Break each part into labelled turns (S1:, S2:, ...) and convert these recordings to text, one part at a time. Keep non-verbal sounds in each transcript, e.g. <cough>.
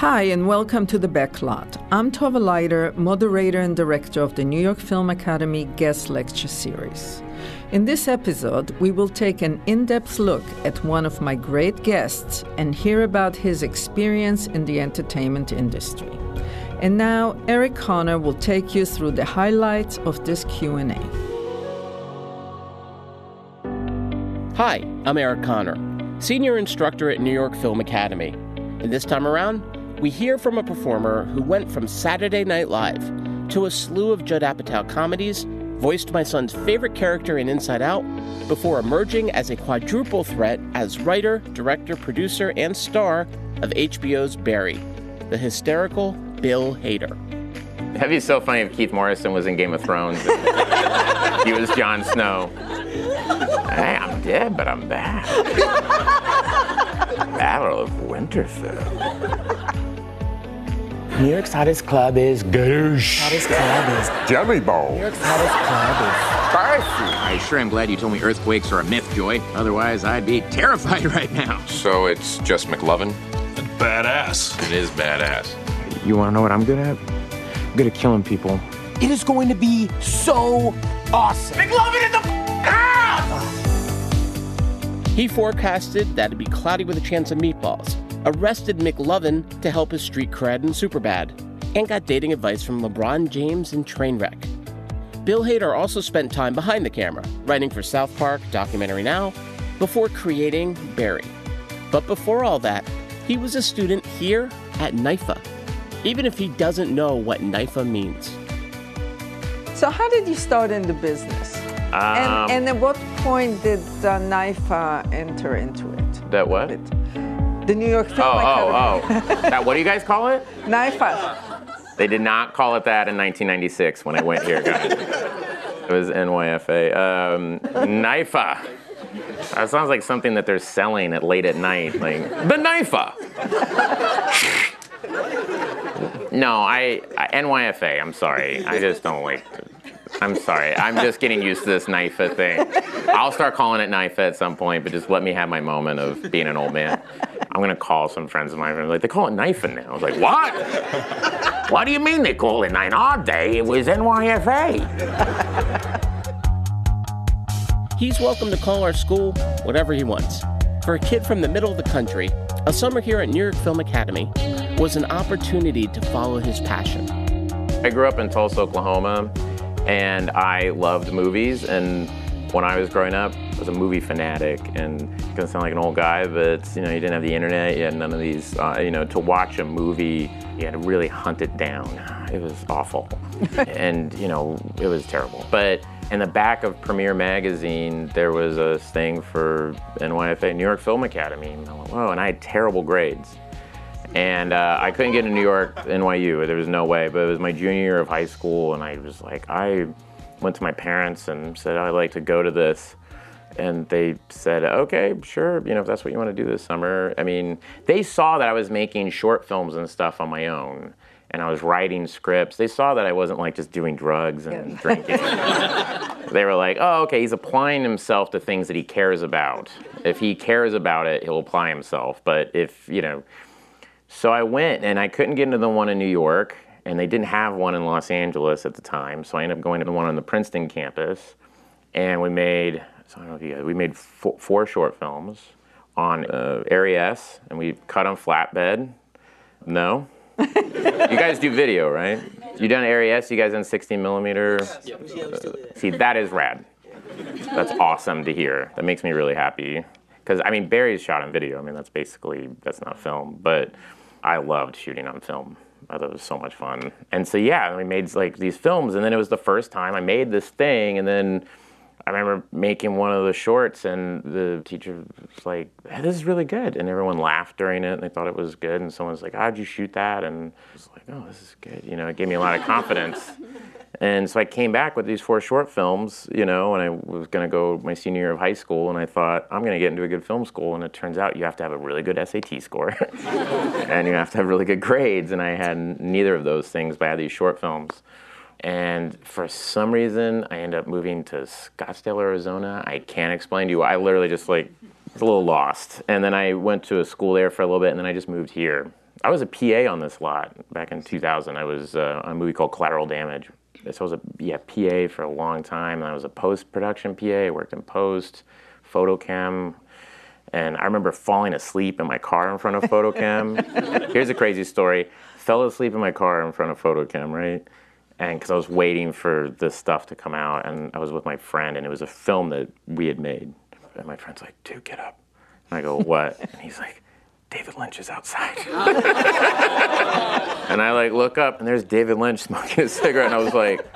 S1: Hi, and welcome to The Backlot. I'm Tova Laiter, moderator and director of the New York Film Academy Guest Lecture Series. In this episode, we will take an in depth look at one of my great guests and hear about his experience in the entertainment industry. And now, Eric Connor will take you through the highlights of this Q&A.
S2: Hi, I'm Eric Connor, senior instructor at New York Film Academy. And this time around, we hear from a performer who went from Saturday Night Live to a slew of Judd Apatow comedies, voiced my son's favorite character in Inside Out, before emerging as a quadruple threat as writer, director, producer, and star of HBO's Barry, the hysterical Bill Hader.
S3: That'd be so funny if Keith Morrison was in Game of Thrones. <laughs> he was Jon Snow. Hey, I'm dead, but I'm back. Battle of Winterfell.
S4: New York's hottest club is Goosh.
S5: Hottest club is
S6: Jelly Bowl.
S5: New York's hottest club is
S7: I sure am glad you told me earthquakes are a myth, Joy. Otherwise, I'd be terrified <laughs> right now.
S6: So it's just McLovin?
S8: It's badass.
S6: It is badass.
S4: You want to know what I'm good at? I'm good at killing people.
S5: It is going to be so awesome. McLovin in the house!
S2: He forecasted that it'd be cloudy with a chance of meatballs, arrested McLovin to help his street cred in Superbad, and got dating advice from LeBron James in Trainwreck. Bill Hader also spent time behind the camera, writing for South Park, Documentary Now, before creating Barry. But before all that, he was a student here at NIFA, even if he doesn't know what NIFA means.
S1: So, how did you start in the business?
S3: Um,
S1: and, and at what point did uh, NIFA enter into it?
S3: that what?
S1: The New York Film
S3: Oh, oh, oh. that, what do you guys call it?
S1: NIFA.
S3: They did not call it that in 1996 when I went here, guys. It was NYFA. Um, NIFA. That sounds like something that they're selling at late at night, like the NIFA. no, I, I NYFA. I'm sorry. I just don't like. I'm sorry. I'm just getting used to this NIFA thing. I'll start calling it NIFA at some point, but just let me have my moment of being an old man. I'm gonna call some friends of mine. and Like they call it NIFA now. I was like, what? What do you mean they call it nine odd day? It was NYFA.
S2: He's welcome to call our school whatever he wants. For a kid from the middle of the country, a summer here at New York Film Academy was an opportunity to follow his passion.
S3: I grew up in Tulsa, Oklahoma, and I loved movies. And when I was growing up, I was a movie fanatic. And it's gonna sound like an old guy, but you know, you didn't have the internet, you had none of these. Uh, you know, to watch a movie, you had to really hunt it down. <sighs> It was awful, <laughs> and you know, it was terrible. But in the back of Premiere Magazine, there was a thing for NYFA, New York Film Academy. And I went, whoa, and I had terrible grades. And uh, I couldn't get to New York, NYU. There was no way. But it was my junior year of high school, and I was like, I went to my parents and said I'd like to go to this, and they said, okay, sure. You know, if that's what you want to do this summer. I mean, they saw that I was making short films and stuff on my own, and I was writing scripts. They saw that I wasn't like just doing drugs and drinking. <laughs> they were like, oh, okay, he's applying himself to things that he cares about. If he cares about it, he'll apply himself. But if you know. So I went and I couldn't get into the one in New York, and they didn't have one in Los Angeles at the time. So I ended up going to the one on the Princeton campus, and we made so I don't know if you guys, we made four, four short films on uh, Area S, and we cut on flatbed. No, you guys do video, right? You done Area S? You guys done 16 millimeter? Uh, see, that is rad. That's awesome to hear. That makes me really happy. Because I mean, Barry's shot on video. I mean, that's basically that's not film, but I loved shooting on film. Uh, thought it was so much fun. And so yeah, we made like these films, and then it was the first time I made this thing, and then I remember making one of the shorts, and the teacher was like, hey, "This is really good," and everyone laughed during it, and they thought it was good. And someone was like, "How'd you shoot that?" And I was like, "Oh, this is good." You know, it gave me a lot of confidence. <laughs> And so I came back with these four short films, you know, and I was going to go my senior year of high school, and I thought I'm going to get into a good film school. And it turns out you have to have a really good SAT score, <laughs> and you have to have really good grades. And I had neither of those things, but I had these short films. And for some reason, I ended up moving to Scottsdale, Arizona. I can't explain to you. I literally just like was a little lost. And then I went to a school there for a little bit, and then I just moved here. I was a PA on this lot back in 2000. I was uh, on a movie called Collateral Damage. So I was a yeah, PA for a long time, and I was a post production PA. I worked in post, FotoKem, and I remember falling asleep in my car in front of FotoKem. <laughs> Here's a crazy story: fell asleep in my car in front of FotoKem, right? And because I was waiting for this stuff to come out, and I was with my friend, and it was a film that we had made. And my friend's like, "Dude, get up!" And I go, "What?" And he's like, "David Lynch is outside." <laughs> and I like look up, and there's David Lynch smoking a cigarette, and I was like,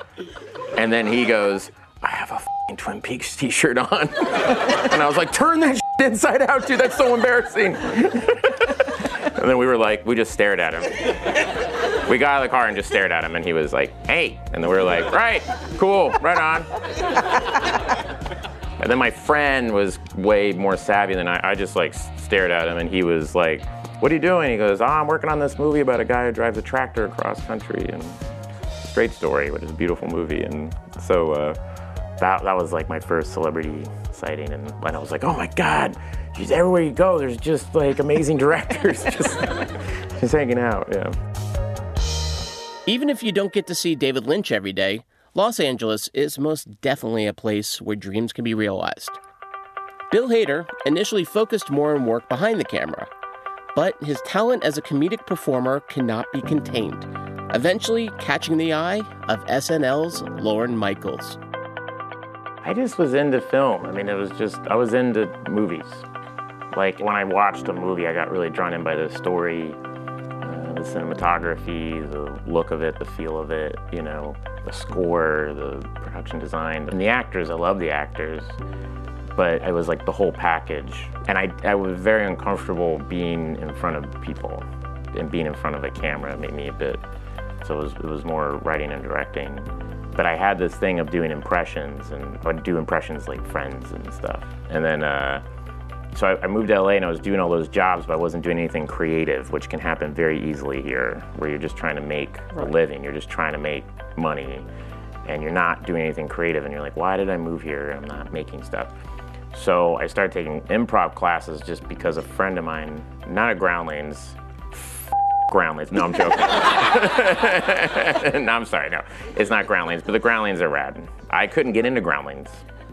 S3: and then he goes, "I have a f***ing Twin Peaks T-shirt on," and I was like, "Turn that shit inside out, dude. That's so embarrassing." and then we were like, we just stared at him. We got out of the car and just stared at him, and he was like, "Hey," and then we were like, "Right, cool, right on." And then my friend was way more savvy than I. I just like stared at him, and he was like, "What are you doing?" He goes, "Oh, I'm working on this movie about a guy who drives a tractor across country." And Straight Story, which is a beautiful movie, and so uh, that that was like my first celebrity sighting, and, I was like, "Oh my God!" Just everywhere you go, there's just like amazing directors <laughs> just <laughs> just hanging out. Yeah.
S2: Even if you don't get to see David Lynch every day, Los Angeles is most definitely a place where dreams can be realized. Bill Hader initially focused more on work behind the camera, but his talent as a comedic performer cannot be contained, eventually catching the eye of SNL's Lorne Michaels.
S3: I just was into film. I mean, it was just, I was into movies. Like when I watched a movie, I got really drawn in by the story, the cinematography, the look of it, the feel of it, you know, the score, the production design, and the actors. I love the actors, but it was like the whole package. And I, I was very uncomfortable being in front of people and being in front of a camera made me a bit, so it was, it was more writing and directing. But I had this thing of doing impressions, and I would do impressions like friends and stuff. And then, uh, so I, I, moved to LA and I was doing all those jobs, but I wasn't doing anything creative, which can happen very easily here, where you're just trying to make right. a living, you're just trying to make money, and you're not doing anything creative, and you're like, why did I move here? I'm not making stuff. So I started taking improv classes just because a friend of mine, not at Groundlings, Groundlings. No, I'm joking. <laughs> no, I'm sorry. No, it's not Groundlings, but the Groundlings are rad. I couldn't get into Groundlings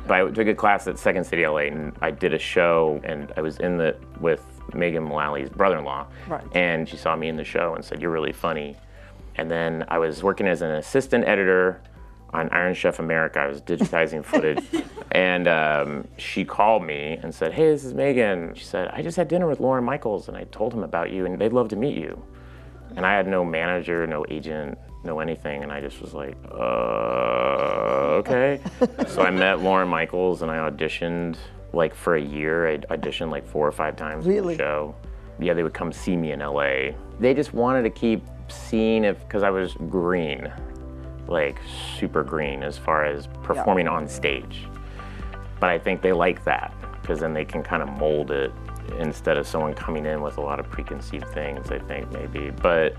S3: I took a class at Second City LA, and I did a show, and I was in the with Megan Mullally's brother-in-law,
S1: right.
S3: and she saw me in the show and said, "You're really funny." And then I was working as an assistant editor on Iron Chef America. I was digitizing footage, <laughs> and um, she called me and said, "Hey, this is Megan." She said, "I just had dinner with Lorne Michaels, and I told him about you, and they'd love to meet you." And I had no manager, no agent, know anything, and I just was like, uh, okay. so I met Lorne Michaels, and I auditioned like for a year. I auditioned like four or five times
S1: really?
S3: for the show. Yeah, they would come see me in LA. They just wanted to keep seeing if, because I was green, like super green as far as performing yeah. on stage. But I think they like that because then they can kind of mold it instead of someone coming in with a lot of preconceived things, I think maybe. But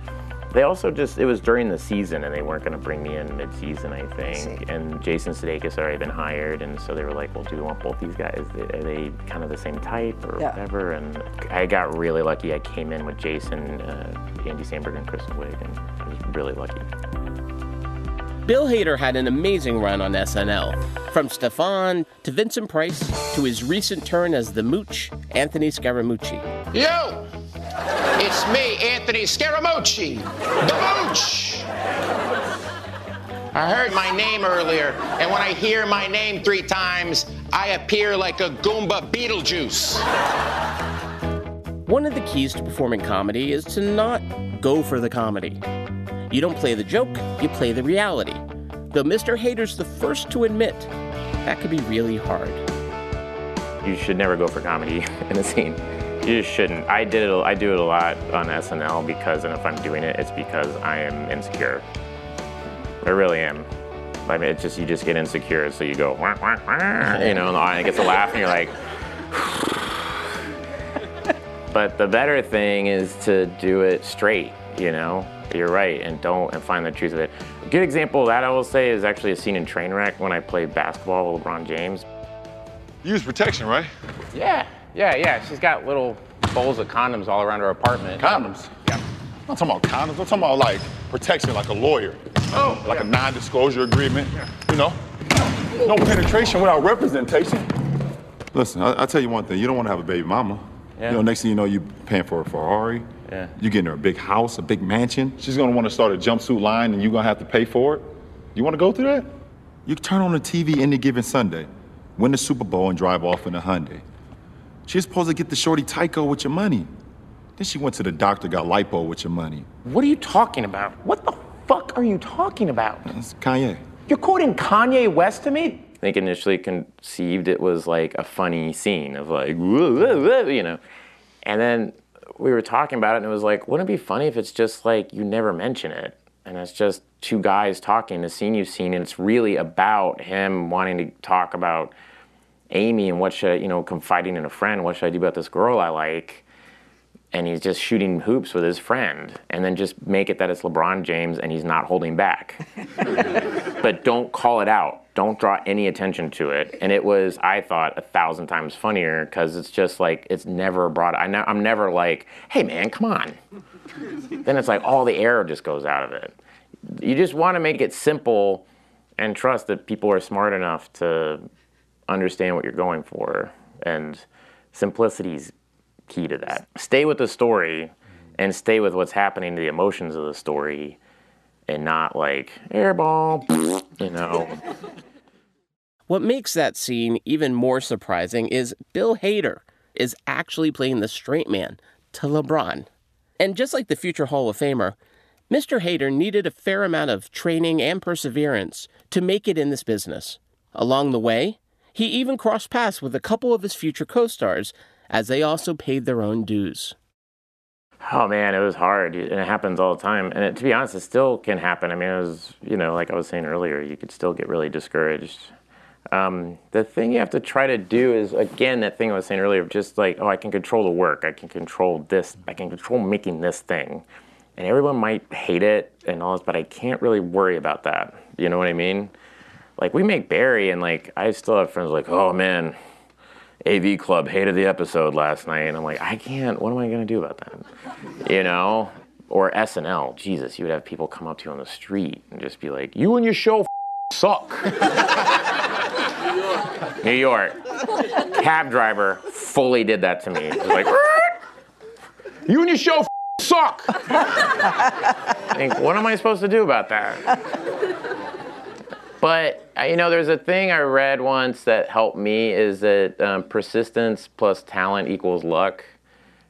S3: they also just, it was during the season and they weren't going to bring me in mid season, I think. And Jason Sudeikis had already been hired. And so they were like, well, do we want both these guys? Are they kind of the same type or yeah. whatever? And I got really lucky. I came in with Jason, uh, Andy Samberg, and Kristen Wiig, and I was really lucky.
S2: Bill Hader had an amazing run on SNL. From Stefon to Vincent Price to his recent turn as the Mooch, Anthony Scaramucci.
S8: Yo! It's me, Anthony Scaramucci, the Mooch. I heard my name earlier, and when I hear my name three times, I appear like a Goomba Beetlejuice.
S2: One of the keys to performing comedy is to not go for the comedy. You don't play the joke, you play the reality. Though Mr. Hader's the first to admit that could be really hard.
S3: You should never go for comedy <laughs> in a scene. You just shouldn't. I did it. I do it a lot on SNL because, and if I'm doing it, it's because I am insecure. I really am. I mean, it's just you just get insecure, so you go, wah, wah, wah, you know, and it gets a laugh, and you're like. <sighs> but the better thing is to do it straight. You know, you're right, and don't and find the truth of it. A good example of that I will say is actually a scene in Trainwreck when I played basketball with LeBron James.
S9: You use protection, right?
S3: Yeah. Yeah, yeah. She's got little bowls of condoms all around her apartment.
S9: Condoms?
S3: Yeah.
S9: I'm not talking about condoms. I'm talking about like protection, like a lawyer.
S7: Oh,
S9: Like a non-disclosure agreement. You know? No penetration without representation. Listen, I, I tell you one thing. You don't want to have a baby mama.
S3: Yeah.
S9: You know, next thing you know, you're paying for a Ferrari.
S3: Yeah.
S9: You getting her a big house, a big mansion. She's gonna want to start a jumpsuit line, and you're gonna have to pay for it. You want to go through that? You turn on the TV any given Sunday, win the Super Bowl, and drive off in a Hyundai. She's supposed to get the shorty Tyco with your money. Then she went to the doctor, got lipo with your money.
S7: What are you talking about? What the fuck are you talking about?
S9: It's Kanye.
S7: You're quoting Kanye West to me?
S3: I think initially conceived it was like a funny scene of like, whoa, whoa, whoa, you know. And then we were talking about it, and it was like, wouldn't it be funny if it's just like you never mention it? And it's just two guys talking, the scene you've seen, and it's really about him wanting to talk about Amy and what should, you know, confiding in a friend, what should I do about this girl I like? And he's just shooting hoops with his friend, and then just make it that it's LeBron James and he's not holding back <laughs> but don't call it out. Don't draw any attention to it. And it was, I thought, a thousand times funnier because it's just like it's never brought. I ne- I'm never like, hey man, come on. <laughs> then it's like all the air just goes out of it. You just want to make it simple and trust that people are smart enough to understand what you're going for. And simplicity's key to that. Stay with the story and stay with what's happening to the emotions of the story and not like airball, <laughs> you know.
S2: What makes that scene even more surprising is Bill Hader is actually playing the straight man to LeBron. And just like the future Hall of Famer, Mr. Hader needed a fair amount of training and perseverance to make it in this business. Along the way, he even crossed paths with a couple of his future co stars as they also paid their own dues.
S3: Oh man, it was hard, and it happens all the time. And it, to be honest, it still can happen. I mean, it was, you know, like I was saying earlier, you could still get really discouraged. Um, the thing you have to try to do is, again, that thing I was saying earlier, just like, oh, I can control the work, I can control this, I can control making this thing. And everyone might hate it and all this, but I can't really worry about that. You know what I mean? Like, we make Barry, and like, I still have friends like, oh man, AV Club hated the episode last night, and I'm like, I can't. What am I gonna do about that? You know? Or SNL. Jesus, you would have people come up to you on the street and just be like, "You and your show suck." New York. Cab driver fully did that to me. He was like, "You and your show suck." <laughs> What am I supposed to do about that? But uh, you know, there's a thing I read once that helped me is that um, persistence plus talent equals luck,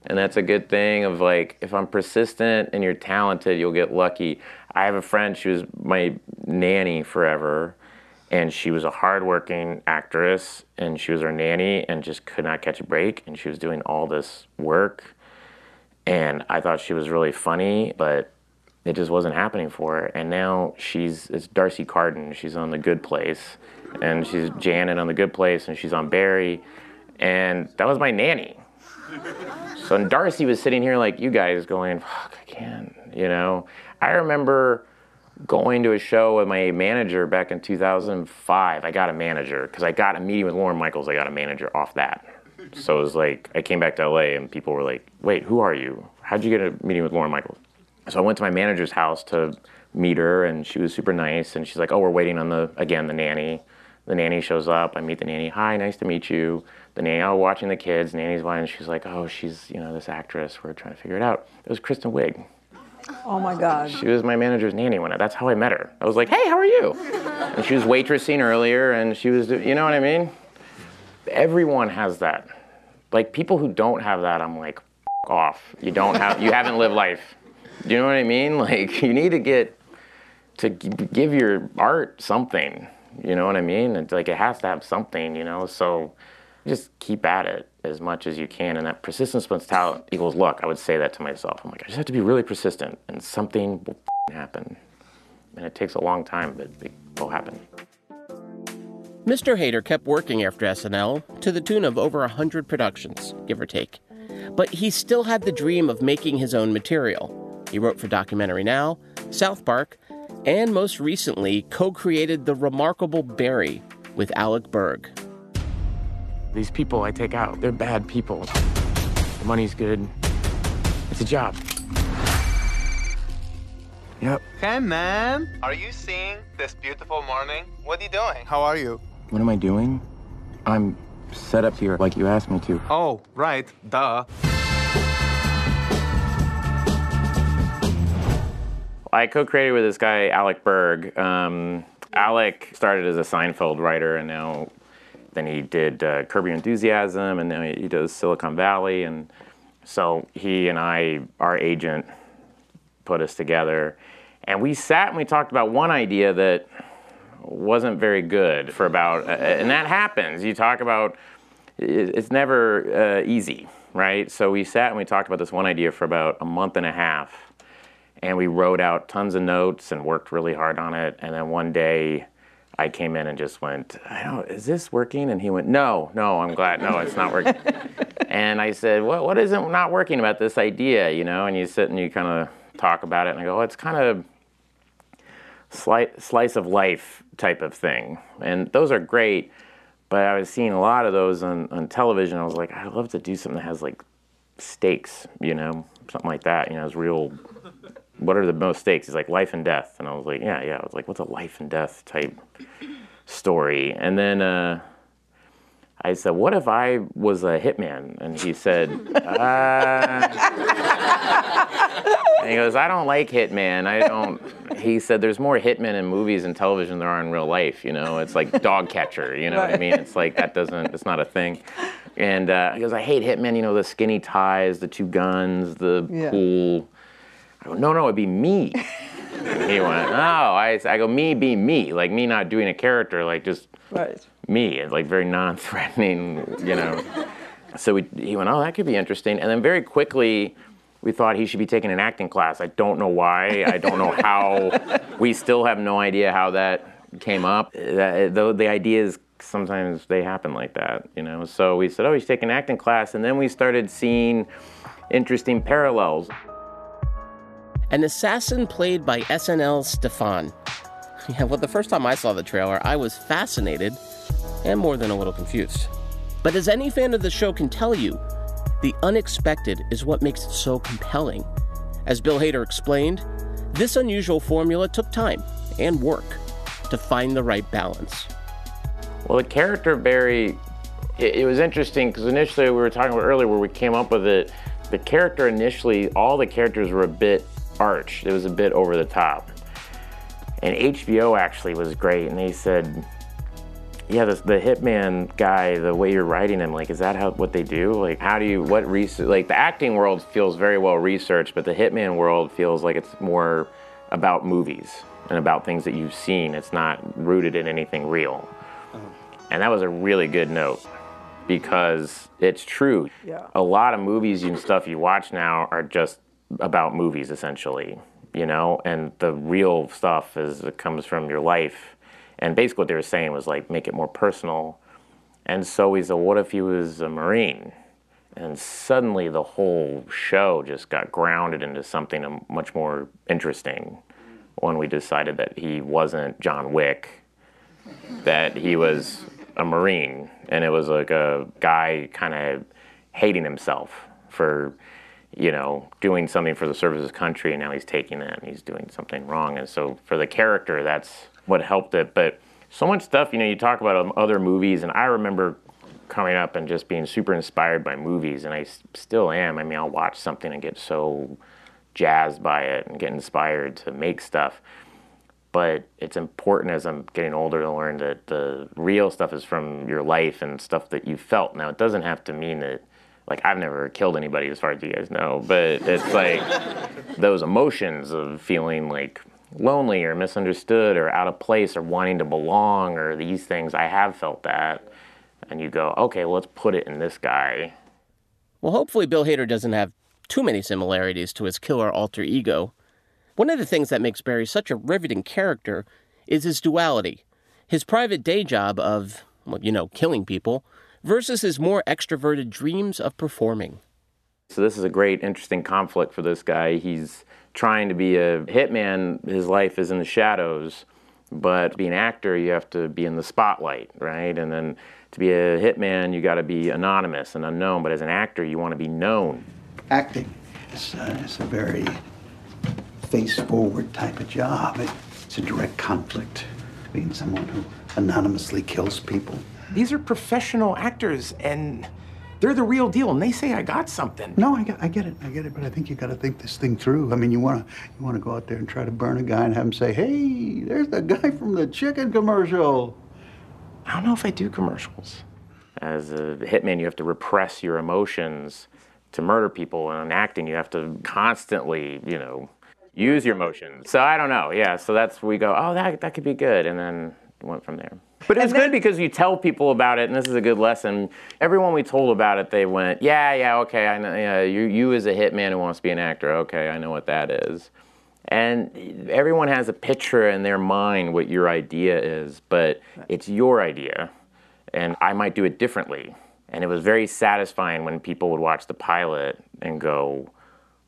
S3: and that's a good thing. Of like, if I'm persistent and you're talented, you'll get lucky. I have a friend; she was my nanny forever, and she was a hardworking actress, and she was her nanny, and just could not catch a break, and she was doing all this work, and I thought she was really funny, but it just wasn't happening for her. And now she's it's D'Arcy Carden. She's on The Good Place, and she's Janet on The Good Place, and she's on Barry, and that was my nanny. <laughs> So and D'Arcy was sitting here like you guys, going, "Fuck, I can't," you know. I remember going to a show with my manager back in 2005. I got a manager because I got a meeting with Lorne Michaels. I got a manager off that. So it was like I came back to LA and people were like, "Wait, who are you? How'd you get a meeting with Lorne Michaels?" So I went to my manager's house to meet her, and she was super nice. And she's like, "Oh, we're waiting on the again the nanny." The nanny shows up. I meet the nanny. Hi, nice to meet you. The nanny, oh, watching the kids. Nanny's watching. She's like, "Oh, she's you know this actress. We're trying to figure it out." It was Kristen Wiig.
S1: Oh my God.
S3: She was my manager's nanny when I, that's how I met her. I was like, "Hey, how are you?" And she was waitressing earlier, and she was, you know what I mean? Everyone has that. Like people who don't have that, I'm like, F- off. You don't have, you haven't lived life. You know what I mean? <laughs> Like you need to get to give your art something. You know what I mean? It's like it has to have something. You know, so just keep at it as much as you can. And that persistence plus talent equals luck. I would say that to myself. I'm like, I just have to be really persistent, and something will happen. And it takes a long time, but it will happen.
S2: Mr. Hader kept working after SNL to the tune of over 100 productions, give or take. But he still had the dream of making his own material. He wrote for Documentary Now, South Park, and most recently co created The Remarkable Barry with Alec Berg.
S3: These people I take out, they're bad people. The money's good. It's a job. Yep.
S10: Hey, man. Are you seeing this beautiful morning? What are you doing? How are you?
S3: What am I doing? I'm set up here like you asked me to.
S10: Oh, right. Duh.
S3: I co-created with this guy Alec Berg. Um, Alec started as a Seinfeld writer, and now then he did uh, Curb Your Enthusiasm, and now he does Silicon Valley, and so he and I, our agent, put us together, and we sat and we talked about one idea that wasn't very good for about, and that happens. You talk about it's never uh, easy, right? So we sat and we talked about this one idea for about a month and a half and we wrote out tons of notes and worked really hard on it. And then one day, I came in and just went, I don't, is this working? And he went, No, no, I'm glad, no, it's not working. <laughs> and I said, What, what isn't not working about this idea? You know, and you sit and you kind of talk about it, and I go, well, it's kind of slice, slice of life type of thing, and those are great. But I was seeing a lot of those on, on television. I was like, I'd love to do something that has like stakes, you know, something like that. You know, it's real what are the most stakes? He's like life and death, and I was like, yeah, yeah. I was like, what's a life and death type story? And then uh, I said, what if I was a hitman? And he said, uh... and he goes, I don't like hitman. I don't. He said, there's more hitmen in movies and television than there are in real life. You know, it's like dog catcher. You know right. what I mean? It's like that doesn't. It's not a thing. And uh, he goes, I hate hitmen. You know, the skinny ties, the two guns, the yeah. cool I go, no, no, it'd be me. <laughs> he went, oh, I, I go, me be me, like me not doing a character, like just right. me, like very non-threatening, you know. <laughs> so we, he went, oh, that could be interesting. And then very quickly, we thought he should be taking an acting class. I don't know why. I don't know how. <laughs> we still have no idea how that came up. That, the, the ideas sometimes they happen like that, you know. So we said, oh, he's taking acting class, and then we started seeing interesting parallels
S2: an assassin played by SNL's Stefon. <laughs> Yeah, well, the first time I saw the trailer, I was fascinated and more than a little confused. But as any fan of the show can tell you, the unexpected is what makes it so compelling. As Bill Hader explained, this unusual formula took time and work to find the right balance.
S3: Well, the character Barry, it, it was interesting because initially we were talking about earlier where we came up with it. The character initially, all the characters were a bit arch. It was a bit over the top. And HBO actually was great, and they said, "Yeah, the, the hitman guy, the way you're writing him, like, is that how what they do? Like, how do you what research? Like, the acting world feels very well researched, but the hitman world feels like it's more about movies and about things that you've seen. It's not rooted in anything real." Uh-huh. And that was a really good note because it's true. Yeah. A lot of movies and stuff you watch now are just about movies essentially, you know, and the real stuff is it comes from your life. And basically what they were saying was like make it more personal. And so he said, what if he was a Marine? And suddenly the whole show just got grounded into something much more interesting when we decided that he wasn't John Wick, that he was a Marine. And it was like a guy kind of hating himself for you know, doing something for the service of his country, and now he's taking it and he's doing something wrong. And so for the character, that's what helped it. But so much stuff, you know, you talk about um, other movies, and I remember coming up and just being super inspired by movies, and I still am. I mean, I'll watch something and get so jazzed by it and get inspired to make stuff. But it's important as I'm getting older to learn that the real stuff is from your life and stuff that you felt. Now, it doesn't have to mean that like I've never killed anybody as far as you guys know, but it's like those emotions of feeling like lonely or misunderstood or out of place or wanting to belong or these things. I have felt that. And you go, okay, well, let's put it in this guy.
S2: Well, hopefully, Bill Hader doesn't have too many similarities to his killer alter ego. One of the things that makes Barry such a riveting character is his duality. His private day job of, well, you know, killing people versus his more extroverted dreams of performing.
S3: So, this is a great, interesting conflict for this guy. He's trying to be a hitman, his life is in the shadows, but to be an actor, you have to be in the spotlight, right? And then to be a hitman, you got to be anonymous and unknown, but as an actor, you want to be known.
S11: Acting is, uh, is a very face forward type of job. It's a direct conflict being someone who anonymously kills people.
S5: These are professional actors, and they're the real deal, and they say I got something.
S11: No, I get, I get it, I get it, but I think you got to think this thing through. I mean, you want to, you want to go out there and try to burn a guy and have him say, "Hey, there's the guy from the chicken commercial."
S5: I don't know if I do commercials.
S3: As a hitman, you have to repress your emotions to murder people, and in acting, you have to constantly, you know, use your emotions. So I don't know. Yeah, so that's we go. Oh, that that could be good, and then went from there. But it's good because you tell people about it, and this is a good lesson. Everyone we told about it, they went, "Yeah, yeah, okay, I know. Yeah, you you as a hitman who wants to be an actor, okay, I know what that is." And everyone has a picture in their mind what your idea is, but it's your idea, and I might do it differently. And it was very satisfying when people would watch the pilot and go,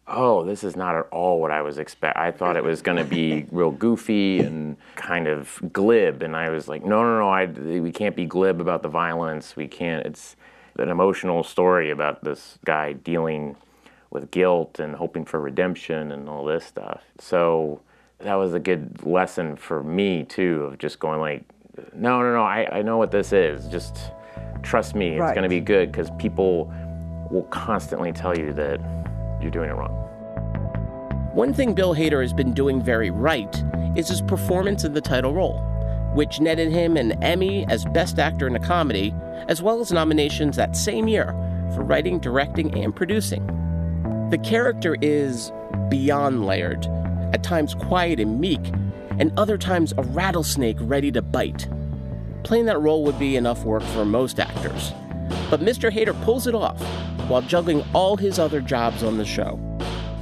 S3: oh, this is not at all what I was expect. I thought it was going to be <laughs> real goofy and kind of glib, and I was like, no, no, no, I, we can't be glib about the violence. We can't. It's an emotional story about this guy dealing with guilt and hoping for redemption and all this stuff. So that was a good lesson for me too, of just going like, no, no, no, I, I know what this is. Just trust me, it's
S1: Right.
S3: going to be good because people will constantly tell you that you're doing it wrong.
S2: One thing Bill Hader has been doing very right is his performance in the title role, which netted him an Emmy as Best Actor in a Comedy, as well as nominations that same year for writing, directing, and producing. The character is beyond layered, at times quiet and meek, and other times a rattlesnake ready to bite. Playing that role would be enough work for most actors. But Mr. Hader pulls it off while juggling all his other jobs on the show.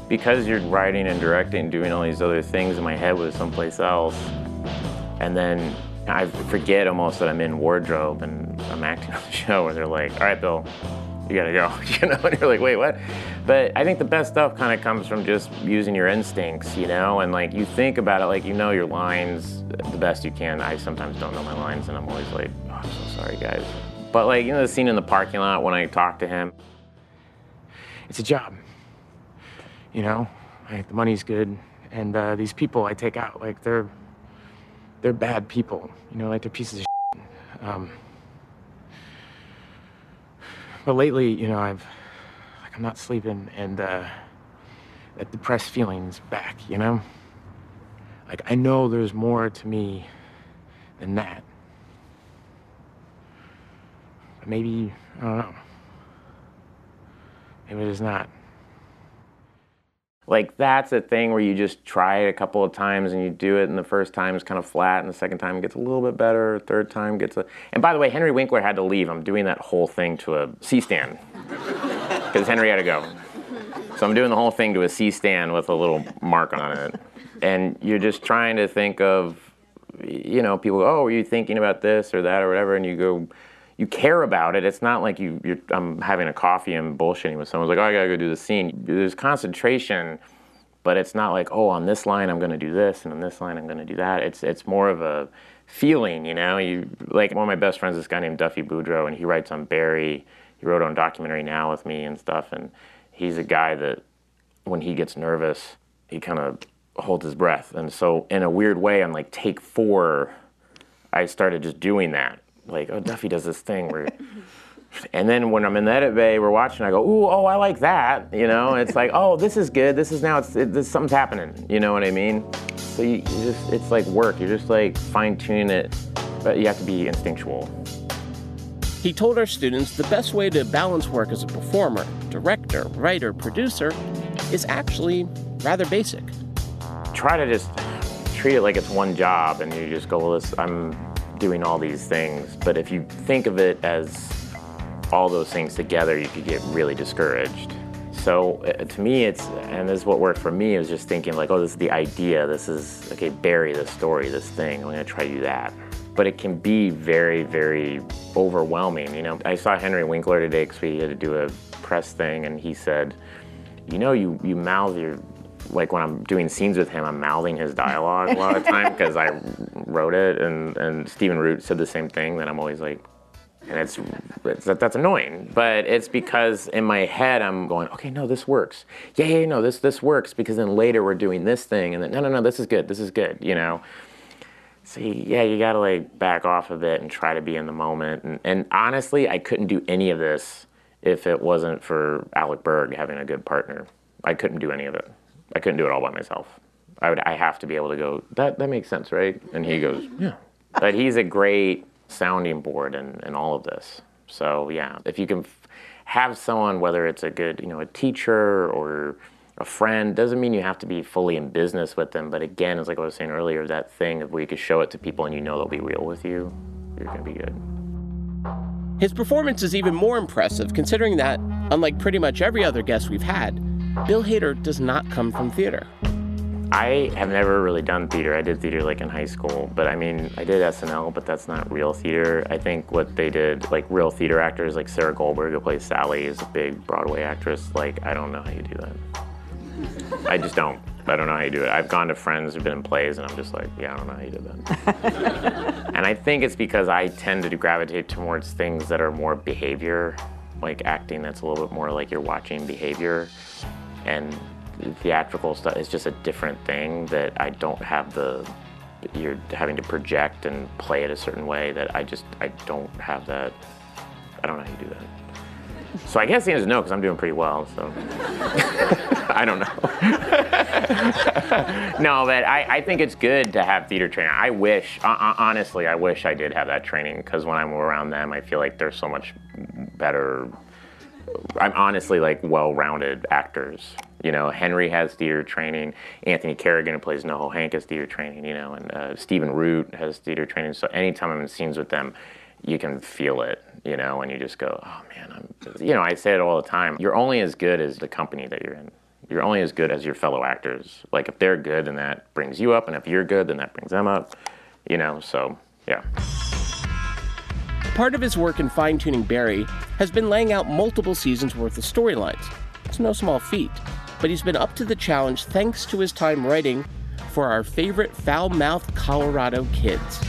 S3: because you're writing and directing and doing all these other things in my head was someplace else. And then i forget almost that i'm in wardrobe and i'm acting <laughs> on the show where they're like all right bill you gotta go. <laughs> You know and you're like wait what? But i think the best stuff kind of comes from just using your instincts you know? And like you think about it like you know your lines the best you can. I sometimes don't know my lines and i'm always like oh, i'm so sorry guys. But like you know the scene in the parking lot when i talk to him
S5: It's a job. You know, like the money's good, and uh, these people I take out, like they're they're bad people. You know, like they're pieces of. Shit. Um, but lately, you know, I've like I'm not sleeping, and uh, that depressed feeling's back. You know, like I know there's more to me than that. But maybe I don't know. Maybe there's not.
S3: Like that's a thing where you just try it a couple of times and you do it, and the first time is kind of flat, and the second time gets a little bit better, third time gets a. And by the way, Henry Winkler had to leave. I'm doing that whole thing to a C stand because <laughs> Henry had to go. So I'm doing the whole thing to a C stand with a little mark on it, and you're just trying to think of, you know, people. go, Oh, are you thinking about this or that or whatever? And you go, you care about it. It's not like you, you're, I'm having a coffee and bullshitting with someone. Like, oh, I gotta go do the scene. There's concentration, but it's not like, oh, on this line I'm gonna do this, and on this line I'm gonna do that. It's it's more of a feeling, you know. You like one of my best friends, this guy named Duffy Boudreau, and he writes on Barry. He wrote on documentary now with me and stuff, and he's a guy that when he gets nervous, he kind of holds his breath, and so in a weird way, on like take four, I started just doing that. Like, oh, Duffy does this thing where, <laughs> and then when I'm in the edit bay, we're watching, I go, ooh, oh, I like that. You know, it's like, oh, this is good. This is now, it's, it, this, something's happening. You know what I mean? So you, you just, it's like work. You're just like fine tune it, but you have to be instinctual.
S2: He told our students the best way to balance work as a performer, director, writer, producer is actually rather basic.
S3: Try to just treat it like it's one job, and you just go, well, this, I'm doing all these things. But if you think of it as all those things together, you could get really discouraged. So uh, to me, it's, and this is what worked for me, is just thinking like, oh, this is the idea. This is, okay, bury the story, this thing. I'm gonna try to do that. But it can be very, very overwhelming. You know, I saw Henry Winkler today because we had to do a press thing, and he said, you know, you, you mouth your, like when I'm doing scenes with him, I'm mouthing his dialogue a lot of time <laughs> because I wrote it, and, and Stephen Root said the same thing, that I'm always like, and it's, it's that, that's annoying. But it's because in my head I'm going, okay, no, this works. Yeah, yeah, no, this this works because then later we're doing this thing, and then no, no, no, this is good. This is good. You know. So yeah, you gotta like back off a bit and try to be in the moment. And, and honestly, I couldn't do any of this if it wasn't for Alec Berg having a good partner. I couldn't do any of it. I couldn't do it all by myself. I would. I have to be able to go. That that makes sense, right? And he goes, yeah. But he's a great sounding board and and all of this. So yeah, if you can f- have someone, whether it's a good, you know, a teacher or a friend, doesn't mean you have to be fully in business with them. But again, as like I was saying earlier, that thing of where you can show it to people and you know they'll be real with you, you're gonna be good.
S2: His performance is even more impressive considering that, unlike pretty much every other guest we've had, Bill Hader does not come from theater.
S3: I have never really done theater. I did theater like in high school, but I mean, I did SNL, but that's not real theater. I think what they did, like real theater actors, like Sarah Goldberg, who plays Sally, is a big Broadway actress. Like, I don't know how you do that. I just don't. I don't know how you do it. I've gone to friends who've been in plays, and I'm just like, yeah, I don't know how you did that. <laughs> and I think it's because I tend to gravitate towards things that are more behavior, like acting that's a little bit more like you're watching behavior. And theatrical stuff is just a different thing that I don't have the you're having to project and play it a certain way that I just I don't have that I don't know how you do that. So I guess the answer is no because I'm doing pretty well. So <laughs> I don't know. <laughs> no, but I, I think it's good to have theater training. I wish uh, honestly I wish I did have that training because when I'm around them I feel like they're so much better. I'm honestly like well-rounded actors you know, Henry has theater training. Anthony Carrigan, who plays Noho Hank, has theater training. You know, and uh, Stephen Root has theater training. So anytime I'm in scenes with them, you can feel it. You know, and you just go, oh man, I'm. You know, I say it all the time. You're only as good as the company that you're in. You're only as good as your fellow actors. Like if they're good, then that brings you up, and if you're good, then that brings them up. You know, so yeah.
S2: Part of his work in fine tuning Barry has been laying out multiple seasons worth of storylines. It's no small feat but he's been up to the challenge thanks to his time writing for our favorite foul mouthed Colorado kids.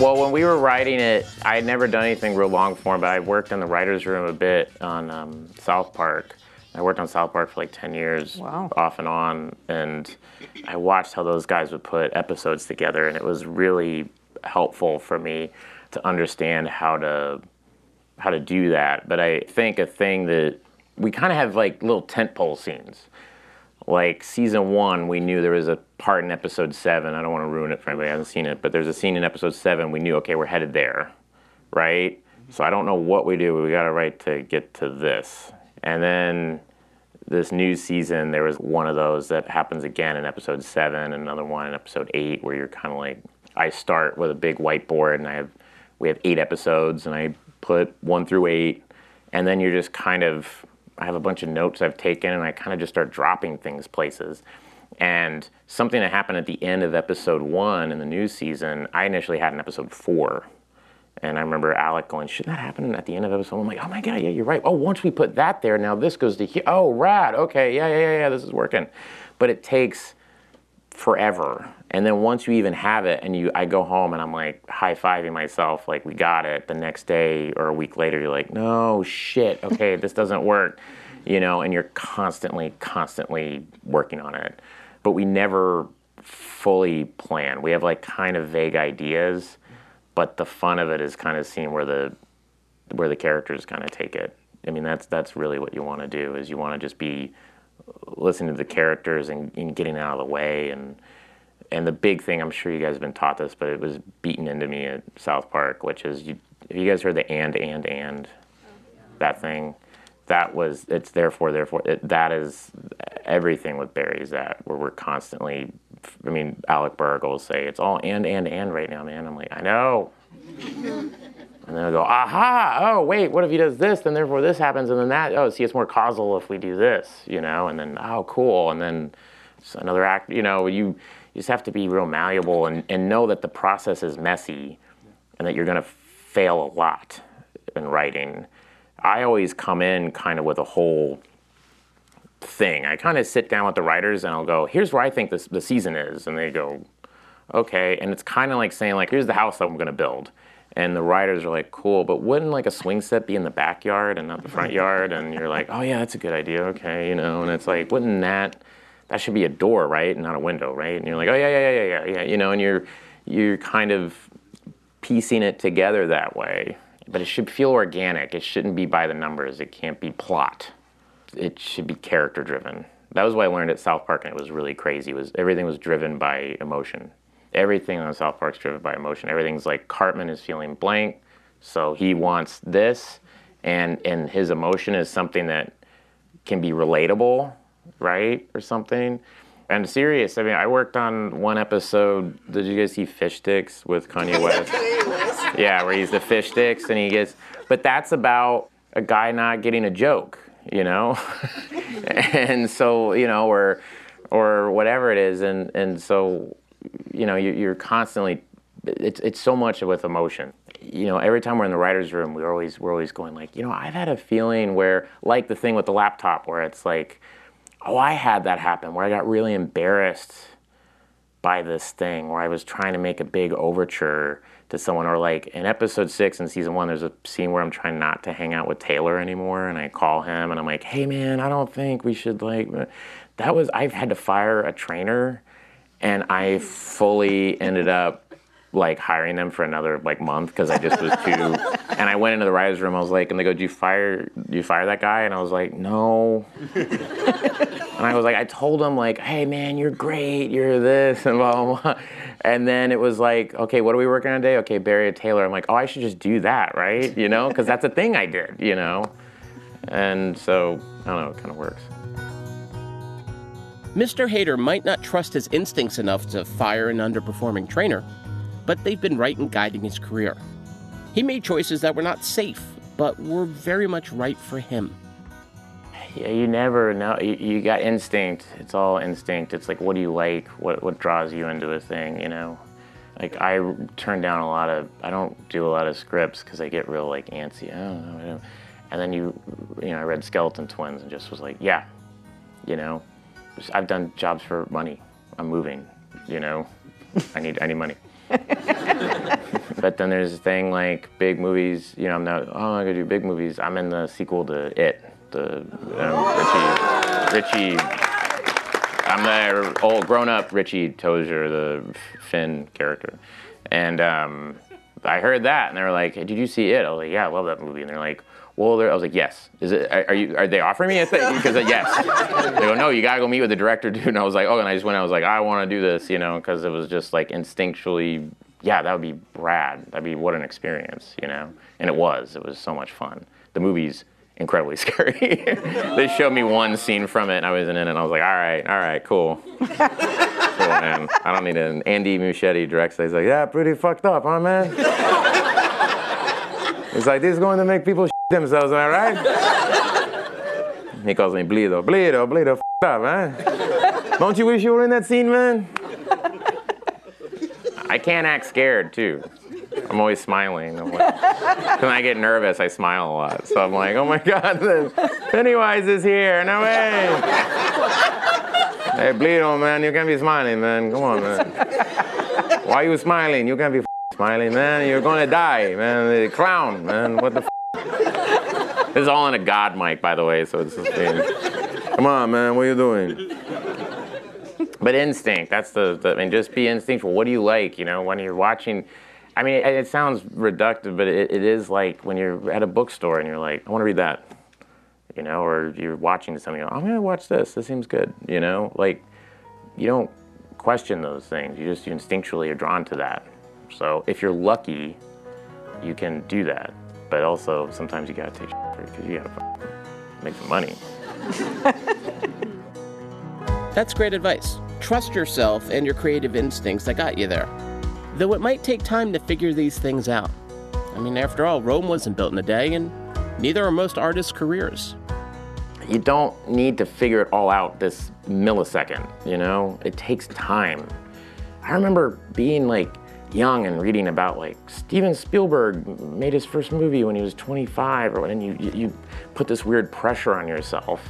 S3: Well, when we were writing it, I had never done anything real long form, but I worked in the writer's room a bit on um, South Park. I worked on South Park for like 10 years,
S1: wow.
S3: off and on, and I watched how those guys would put episodes together, and it was really helpful for me to understand how to how to do that. But I think a thing that we kind of have like little tentpole scenes. Like season one, we knew there was a part in episode seven. I don't want to ruin it for anybody who hasn't seen it, but there's a scene in episode seven. We knew, okay, we're headed there, right? So I don't know what we do, but we got to write to get to this. And then this new season, there was one of those that happens again in episode seven, another one in episode eight, where you're kind of like, I start with a big whiteboard, and I have we have eight episodes, and I put one through eight, and then you're just kind of, I have a bunch of notes I've taken, and I kind of just start dropping things places. And something that happened at the end of episode one in the new season, I initially had in episode four. And I remember Alec going, shouldn't that happen at the end of episode? I'm like, oh my God, yeah, you're right. Oh, once we put that there, now this goes to here. Oh, rad. Okay, yeah, yeah, yeah, yeah, this is working. But it takes forever. And then once you even have it, and you, I go home and I'm like high fiving myself, like we got it. The next day or a week later, you're like, no shit, okay, this doesn't work, you know. And you're constantly, constantly working on it. But we never fully plan. We have like kind of vague ideas, but the fun of it is kind of seeing where the where the characters kind of take it. I mean, that's that's really what you want to do. Is you want to just be listening to the characters and, and, getting out of the way and and the big thing I'm sure you guys have been taught this, but it was beaten into me at South Park, which is you you guys heard the and and and that thing that was it's therefore therefore it, that is everything with Barry's that where we're constantly I mean Alec Berg will say it's all and and and right now man. I'm like I know. And then I go aha! Oh wait what if he does this? Then therefore this happens and then that. Oh see it's more causal if we do this you know? And then oh cool. And then another act you know you you just have to be real malleable and, and know that the process is messy and that you're going to fail a lot in writing. I always come in kind of with a whole thing. I kind of sit down with the writers and I'll go, here's where I think this, the season is. And they go, okay. And it's kind of like saying, like, here's the house that I'm going to build. And the writers are like, cool, but wouldn't like a swing set be in the backyard and not the front yard? And you're like, oh yeah, that's a good idea, okay, you know. And it's like, wouldn't that that should be a door, right, and not a window, right? And you're like, oh yeah, yeah, yeah, yeah, yeah, you know. And you're you're kind of piecing it together that way. But it should feel organic. It shouldn't be by the numbers. It can't be plot. It should be character driven. That was what I learned at South Park, and it was really crazy. It was everything was driven by emotion. Everything on South Park's driven by emotion. Everything's like Cartman is feeling blank, so he wants this, and and his emotion is something that can be relatable, right, or something. And serious. I mean, I worked on one episode. Did you guys see Fish Sticks with Kanye <laughs> West? yeah, where he's the fish sticks and he gets. But that's about a guy not getting a joke, you know, <laughs> and so you know, or or whatever it is, and and so you know, you, you're constantly. It's it's so much with emotion. You know, every time we're in the writers' room, we're always we're always going like, you know, I've had a feeling where, like the thing with the laptop, where it's like oh, I had that happen where I got really embarrassed by this thing where I was trying to make a big overture to someone, or like in episode six in season one, there's a scene where I'm trying not to hang out with Taylor anymore, and I call him and I'm like, hey man, I don't think we should like. That was I've had to fire a trainer, and I fully ended up like hiring them for another like month because I just was too. <laughs> and I went into the writers' room. I was like, and they go, "Do you fire? Do you fire that guy?" And I was like, "No." and I was like, I told him like, "Hey man, you're great. You're this and blah blah blah." And then it was like, "Okay, what are we working on today?" Okay, Barry Taylor. I'm like, "Oh, I should just do that, right? You know, because that's a thing I did. You know." And so I don't know. It kind of works.
S2: Mr. Hader might not trust his instincts enough to fire an underperforming trainer, but they've been right in guiding his career. He made choices that were not safe, but were very much right for him.
S3: Yeah, you never know. You, you, got instinct. It's all instinct. It's like, what do you like? What what draws you into a thing? You know, like I turn down a lot of. I don't do a lot of scripts because I get real like antsy. I don't know. I don't. And then you, you know, I read Skeleton Twins and just was like, yeah, you know, I've done jobs for money. I'm moving. You know, I need I need money. <laughs> but then there's a thing like big movies. You know, I'm not. Oh, I gotta do big movies. I'm in the sequel to It. The um, Richie. Richie. I'm the old grown-up Richie Tozier, the Finn character, and um, I heard that, and they were like, "Did you see it?" I was like, "Yeah, I love that movie." And they're like, well, I was like, yes. Is it? Are, you? Are they offering me a thing? Because uh, yes. They go, no. You gotta go meet with the director, dude. And I was like, oh. And I just went. I was like, I want to do this, you know, because it was just like instinctually, yeah, that would be rad. That'd be what an experience, you know. And it was. It was so much fun. The movie's incredibly <laughs> scary. they showed me one scene from it, and I wasn't in it, and I was like, all right, all right, cool. <laughs> cool, man. I don't need an Andy Muschietti directs. He's like, yeah, pretty fucked up, huh, man? It's like this is going to make people <laughs> themselves, am I right? he calls me Bleedo. Bleedo, Bleedo, f up, man. Don't you wish you were in that scene, man? I can't act scared, too. I'm always smiling. I'm like, <laughs> when I get nervous, I smile a lot. So I'm like, oh my God, Pennywise is here. No way. Hey, Bleedo, man, you can't be smiling, man. Come on, man. Why you smiling? You can't be smiling, man. You're gonna die, man. The clown, man. What the F-? this is all on a God mic, by the way, so it's just being, come on, man, what are you doing? But instinct, that's the, the, I mean, just be instinctual. What do you like, you know, when you're watching, I mean, it, it sounds reductive, but it, it is like when you're at a bookstore and you're like, I want to read that, you know, or you're watching something, I'm going to watch this, this seems good, you know, like, you don't question those things. You just you instinctually are drawn to that. So if you're lucky, you can do that. But also, sometimes you gotta take because you gotta make some money. <laughs>
S2: That's great advice. Trust yourself and your creative instincts that got you there. Though it might take time to figure these things out. I mean, after all, Rome wasn't built in a day, and neither are most artists' careers.
S3: You don't need to figure it all out this millisecond, you know? It takes time. I remember being like young and reading about like Steven Spielberg made his first movie when he was 25 or and you you put this weird pressure on yourself.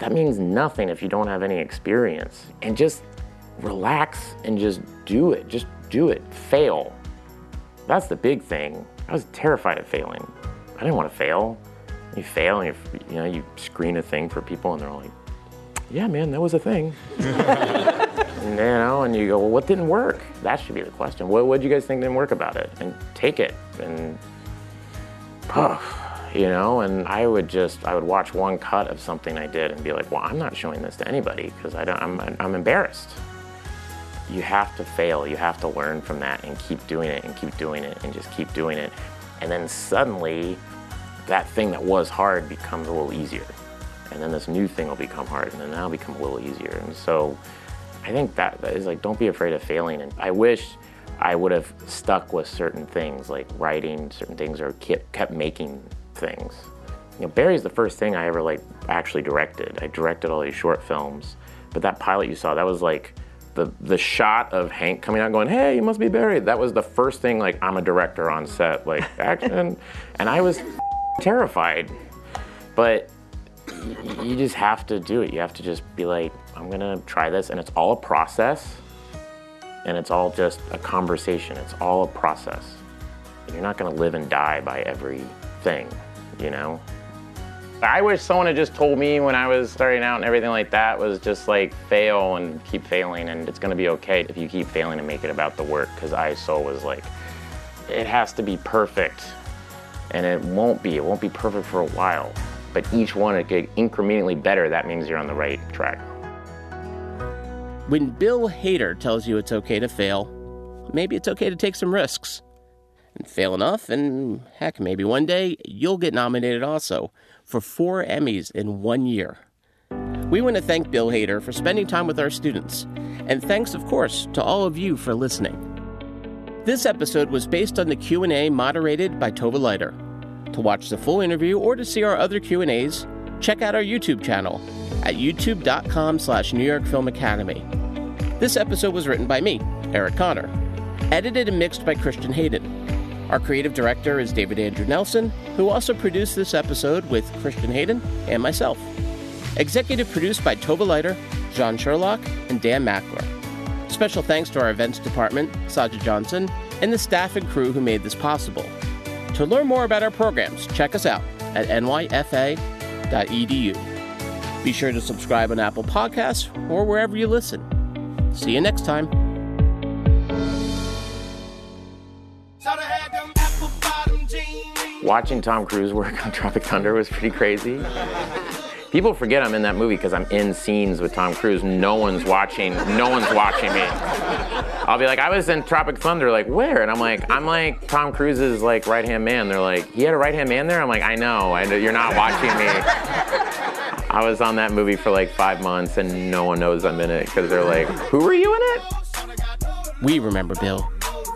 S3: That means nothing if you don't have any experience. And just relax and just do it. Just do it. Fail. That's the big thing. I was terrified of failing. I didn't want to fail. You fail and you, know you screen a thing for people and they're like, "Yeah, man, that was a thing." <laughs> you know, and you go, "Well, what didn't work?" That should be the question. What do you guys think didn't work about it? And take it and, <sighs> oh, you know. And I would just I would watch one cut of something I did and be like, "Well, I'm not showing this to anybody because I don't. I'm I'm embarrassed." You have to fail. You have to learn from that and keep doing it and keep doing it and just keep doing it. And then suddenly that thing that was hard becomes a little easier. And then this new thing will become hard, and then that'll become a little easier. And so I think that, that is like, don't be afraid of failing. And I wish I would have stuck with certain things, like writing certain things or kept, kept making things. You know, Barry's the first thing I ever like actually directed. I directed all these short films, but that pilot you saw, that was like the the shot of Hank coming out going, "Hey, you must be Barry." That was the first thing like I'm a director on set, like <laughs> action, and I was terrified. But you just have to do it. You have to just be like, I'm gonna try this, and it's all a process, and it's all just a conversation. It's all a process. You're not gonna live and die by everything, you know. I wish someone had just told me when I was starting out and everything like that was just like fail and keep failing, and it's gonna be okay if you keep failing and make it about the work. Because I so was like, it has to be perfect and it won't be. It won't be perfect for a while. But each one, it get incrementally better. That means you're on the right track.
S2: When Bill Hader tells you it's okay to fail, maybe it's okay to take some risks. And fail enough, and heck, maybe one day you'll get nominated also for four Emmys in one year. We want to thank Bill Hader for spending time with our students, and thanks, of course, to all of you for listening. This episode was based on the Q&A moderated by Tova Laiter. To watch the full interview or to see our other Q&As, check out our YouTube channel at youtube.com slash New York Film Academy. This episode was written by me, Eric Connor, edited and mixed by Christian Hayden. Our creative director is David Andrew Nelson, who also produced this episode with Christian Hayden and myself. Executive produced by Tova Laiter, John Sherlock, and Dan Mackler. Special thanks to our events department, Saja Johnson, and the staff and crew who made this possible. To learn more about our programs, check us out at nyfa.edu. Be sure to subscribe on Apple Podcasts or wherever you listen. See you next time.
S3: Watching Tom Cruise work on Tropic Thunder was pretty crazy. People forget I'm in that movie because I'm in scenes with Tom Cruise. No one's watching. No one's watching me. I'll be like, I was in Tropic Thunder. Like, where? And I'm like, I'm like Tom Cruise's like right hand man. They're like, he had a right hand man there. I'm like, I know. I know you're not watching me. I was on that movie for like five months, and no one knows I'm in it because they're like, who were you in it?
S2: We remember, Bill.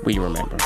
S2: We remember.